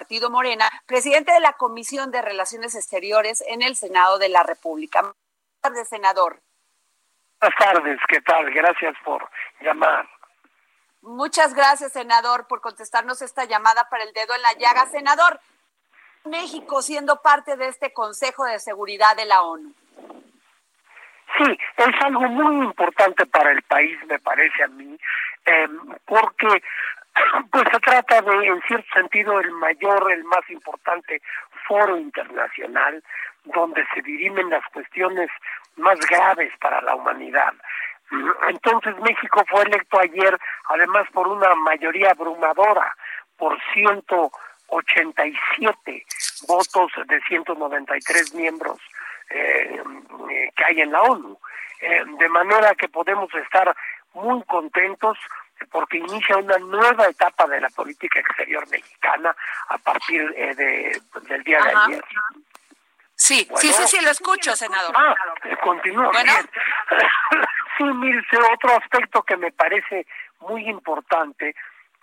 Partido Morena, presidente de la Comisión de Relaciones Exteriores en el Senado de la República. Buenas tardes, senador. Buenas tardes, ¿qué tal? Gracias por llamar. Muchas gracias, senador, por contestarnos esta llamada para el dedo en la llaga. Senador, México siendo parte de este Consejo de Seguridad de la ONU. Sí, es algo muy importante para el país, me parece a mí, eh, porque pues se trata de, en cierto sentido, el mayor, el más importante foro internacional donde se dirimen las cuestiones más graves para la humanidad. Entonces México fue electo ayer, además por una mayoría abrumadora, por 187 votos de 193 miembros eh, que hay en la ONU. Eh, de manera que podemos estar muy contentos porque inicia una nueva etapa de la política exterior mexicana a partir eh, de, del día de ayer. Sí, sí, sí, sí, lo escucho, senador. Ah, continúa. Bueno. sí, Mirce, otro aspecto que me parece muy importante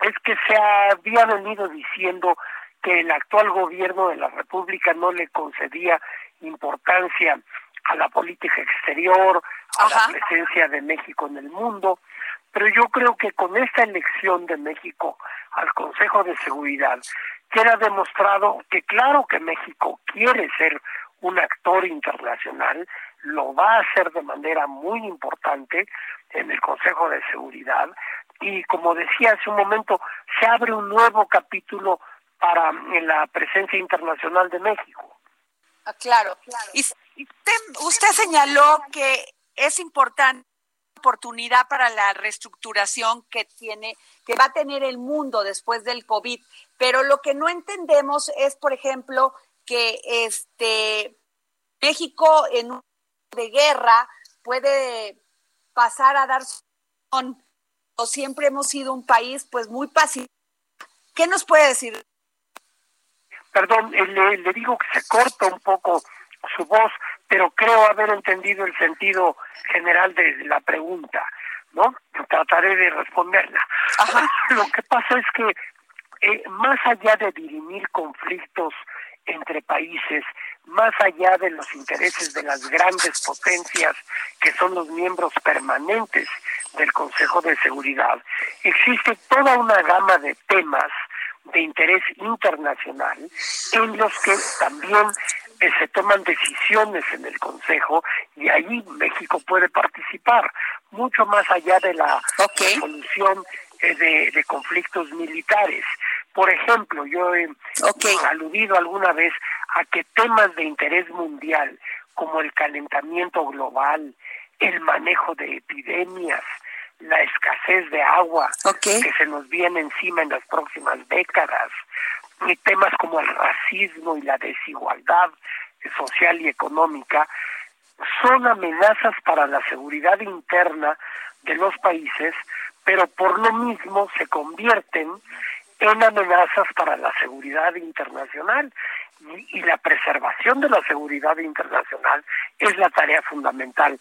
es que se había venido diciendo que el actual gobierno de la República no le concedía importancia a la política exterior, a la presencia de México en el mundo, pero yo creo que con esta elección de México al Consejo de Seguridad queda demostrado que claro que México quiere ser un actor internacional, lo va a hacer de manera muy importante en el Consejo de Seguridad y como decía hace un momento, se abre un nuevo capítulo para en la presencia internacional de México. Ah, claro, claro. Y usted señaló que es importante oportunidad para la reestructuración que tiene, que va a tener el mundo después del COVID. Pero lo que no entendemos es, por ejemplo, que este México en un de guerra puede pasar a dar o siempre hemos sido un país pues muy pacífico. ¿Qué nos puede decir? Perdón, eh, le, le digo que se corta un poco su voz pero creo haber entendido el sentido general de la pregunta, ¿no? Trataré de responderla. Lo que pasa es que eh, más allá de dirimir conflictos entre países, más allá de los intereses de las grandes potencias que son los miembros permanentes del Consejo de Seguridad, existe toda una gama de temas de interés internacional en los que también se toman decisiones en el Consejo y ahí México puede participar, mucho más allá de la solución eh, de, conflictos militares. Por ejemplo, yo he aludido alguna vez a que temas de interés mundial como el calentamiento global, el manejo de epidemias, la escasez de agua que se nos viene encima en las próximas décadas, temas como el racismo y la desigualdad social y económica son amenazas para la seguridad interna de los países, pero por lo mismo se convierten en amenazas para la seguridad internacional y, y, la preservación de la seguridad internacional es la tarea fundamental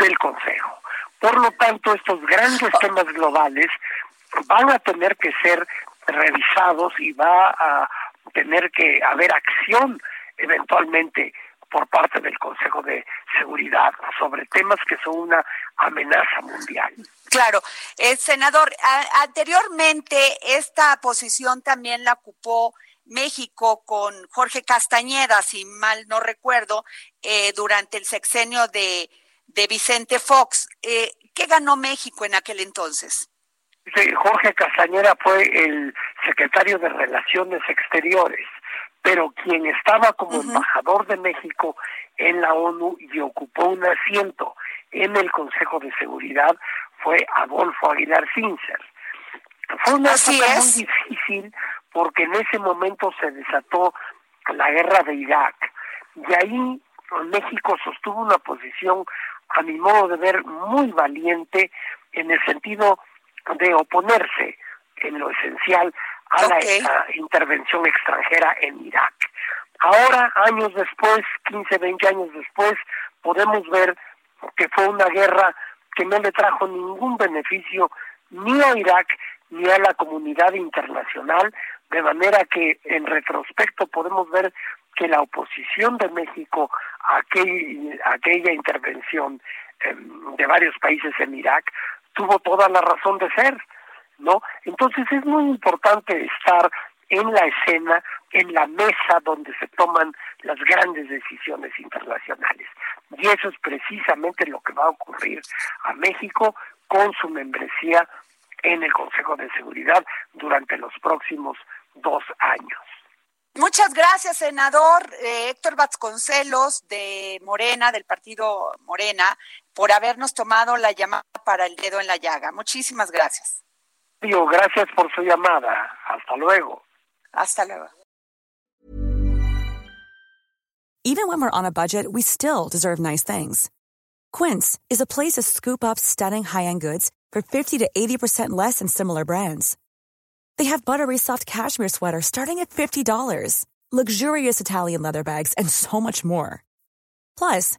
del Consejo. Por lo tanto, estos grandes temas globales van a tener que ser revisados y va a tener que haber acción eventualmente por parte del Consejo de Seguridad sobre temas que son una amenaza mundial. Claro, eh, senador, anteriormente esta posición también la ocupó México con Jorge Castañeda, si mal no recuerdo, eh, durante el sexenio de, de Vicente Fox. Eh, ¿Qué ganó México en aquel entonces? Jorge Castañeda fue el secretario de Relaciones Exteriores pero quien estaba como embajador de México en la ONU y ocupó un asiento en el Consejo de Seguridad fue Adolfo Aguilar Sincer. Fue una Así muy difícil porque en ese momento se desató la guerra de Irak y ahí México sostuvo una posición, a mi modo de ver, muy valiente en el sentido de oponerse en lo esencial a la intervención extranjera en Irak. Ahora, años después, 15, 20 años después, podemos ver que fue una guerra que no le trajo ningún beneficio ni a Irak ni a la comunidad internacional, de manera que en retrospecto podemos ver que la oposición de México a, aquella intervención em, de varios países en Irak tuvo toda la razón de ser, ¿no? Entonces es muy importante estar en la escena, en la mesa donde se toman las grandes decisiones internacionales. Y eso es precisamente lo que va a ocurrir a México con su membresía en el Consejo de Seguridad durante los próximos dos años. Muchas gracias, senador eh, Héctor Vasconcelos de Morena, del partido Morena, por habernos tomado la llamada para el dedo en la llaga. Muchísimas gracias. Digo, gracias por su llamada. Hasta luego. Hasta luego. Even when we're on a budget, we still deserve nice things. Quince is a place to scoop up stunning high-end goods for 50 to 80% less than similar brands. They have buttery soft cashmere sweaters starting at $50, luxurious Italian leather bags, and so much more. Plus,